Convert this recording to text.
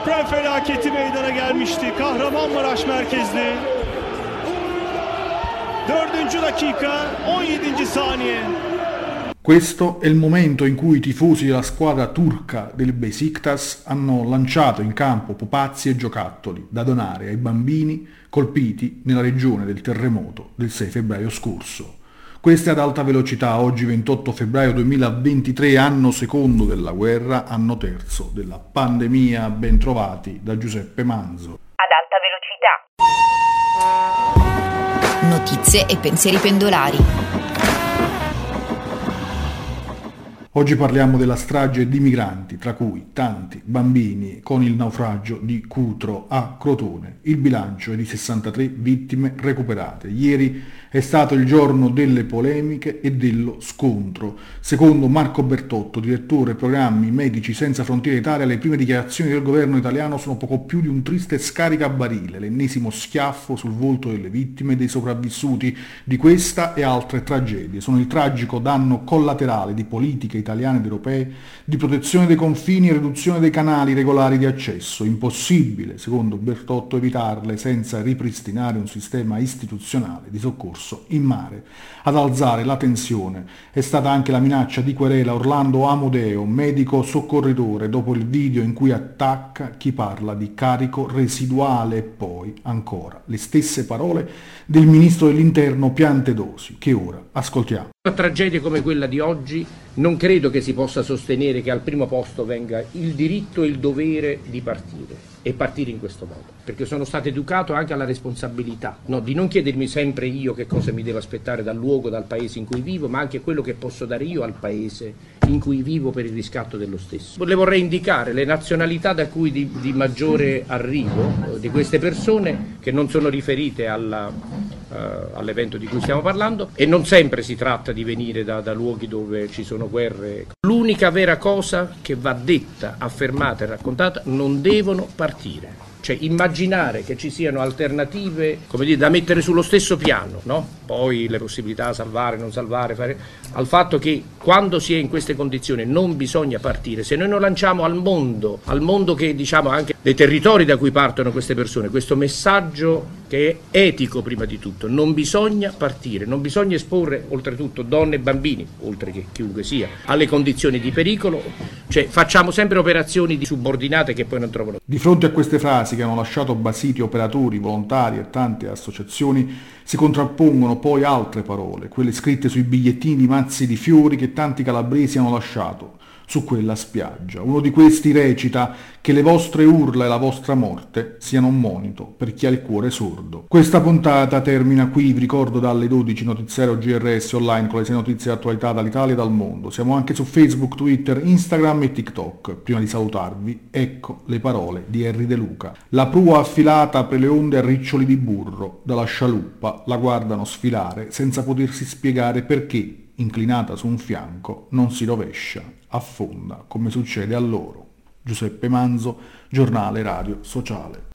deprem felaketi meydana gelmişti. Kahramanmaraş merkezli. Dördüncü dakika 17. saniye. Questo è il momento in cui i tifosi della squadra turca del Besiktas hanno lanciato in campo pupazzi e giocattoli da donare ai bambini colpiti nella regione del terremoto del 6 febbraio scorso. Queste ad alta velocità, oggi 28 febbraio 2023, anno secondo della guerra, anno terzo della pandemia, ben trovati da Giuseppe Manzo. Ad alta velocità. Notizie e pensieri pendolari. Oggi parliamo della strage di migranti, tra cui tanti bambini con il naufragio di Cutro a Crotone. Il bilancio è di 63 vittime recuperate. Ieri è stato il giorno delle polemiche e dello scontro. Secondo Marco Bertotto, direttore programmi Medici Senza Frontiere Italia, le prime dichiarazioni del governo italiano sono poco più di un triste scaricabarile, l'ennesimo schiaffo sul volto delle vittime e dei sopravvissuti di questa e altre tragedie. Sono il tragico danno collaterale di politiche italiane ed europee di protezione dei confini e riduzione dei canali regolari di accesso. Impossibile, secondo Bertotto, evitarle senza ripristinare un sistema istituzionale di soccorso in mare. Ad alzare la tensione è stata anche la minaccia di querela Orlando Amodeo, medico soccorritore, dopo il video in cui attacca chi parla di carico residuale e poi ancora le stesse parole del ministro dell'interno Piantedosi, che ora ascoltiamo. Una tragedia come quella di oggi non credo che si possa sostenere che al primo posto venga il diritto e il dovere di partire e partire in questo modo, perché sono stato educato anche alla responsabilità, no? di non chiedermi sempre io che cosa mi devo aspettare dal luogo, dal paese in cui vivo, ma anche quello che posso dare io al paese in cui vivo per il riscatto dello stesso. Le vorrei indicare le nazionalità da cui di, di maggiore arrivo di queste persone che non sono riferite alla, all'evento di cui stiamo parlando e non sempre si tratta di venire da, da luoghi dove ci sono guerre. L'unica vera cosa che va detta, affermata e raccontata non devono partire. Cioè immaginare che ci siano alternative come dire, da mettere sullo stesso piano, no? poi le possibilità salvare, non salvare, fare, al fatto che quando si è in queste condizioni non bisogna partire, se noi non lanciamo al mondo, al mondo che diciamo anche dei territori da cui partono queste persone, questo messaggio che è etico prima di tutto, non bisogna partire, non bisogna esporre oltretutto donne e bambini, oltre che chiunque sia, alle condizioni di pericolo, cioè facciamo sempre operazioni di subordinate che poi non trovano. Di fronte a queste frasi che hanno lasciato basiti operatori, volontari e tante associazioni, si contrappongono poi altre parole, quelle scritte sui bigliettini di mazzi di fiori che tanti calabresi hanno lasciato su quella spiaggia. Uno di questi recita che le vostre urla e la vostra morte siano un monito per chi ha il cuore sordo. Questa puntata termina qui, vi ricordo dalle 12 notiziario GRS online con le 6 notizie di attualità dall'Italia e dal mondo. Siamo anche su Facebook, Twitter, Instagram e TikTok. Prima di salutarvi, ecco le parole di Henry De Luca. La prua affilata apre le onde a riccioli di burro, dalla scialuppa la guardano sfilare senza potersi spiegare perché inclinata su un fianco, non si rovescia, affonda, come succede a loro. Giuseppe Manzo, giornale radio sociale.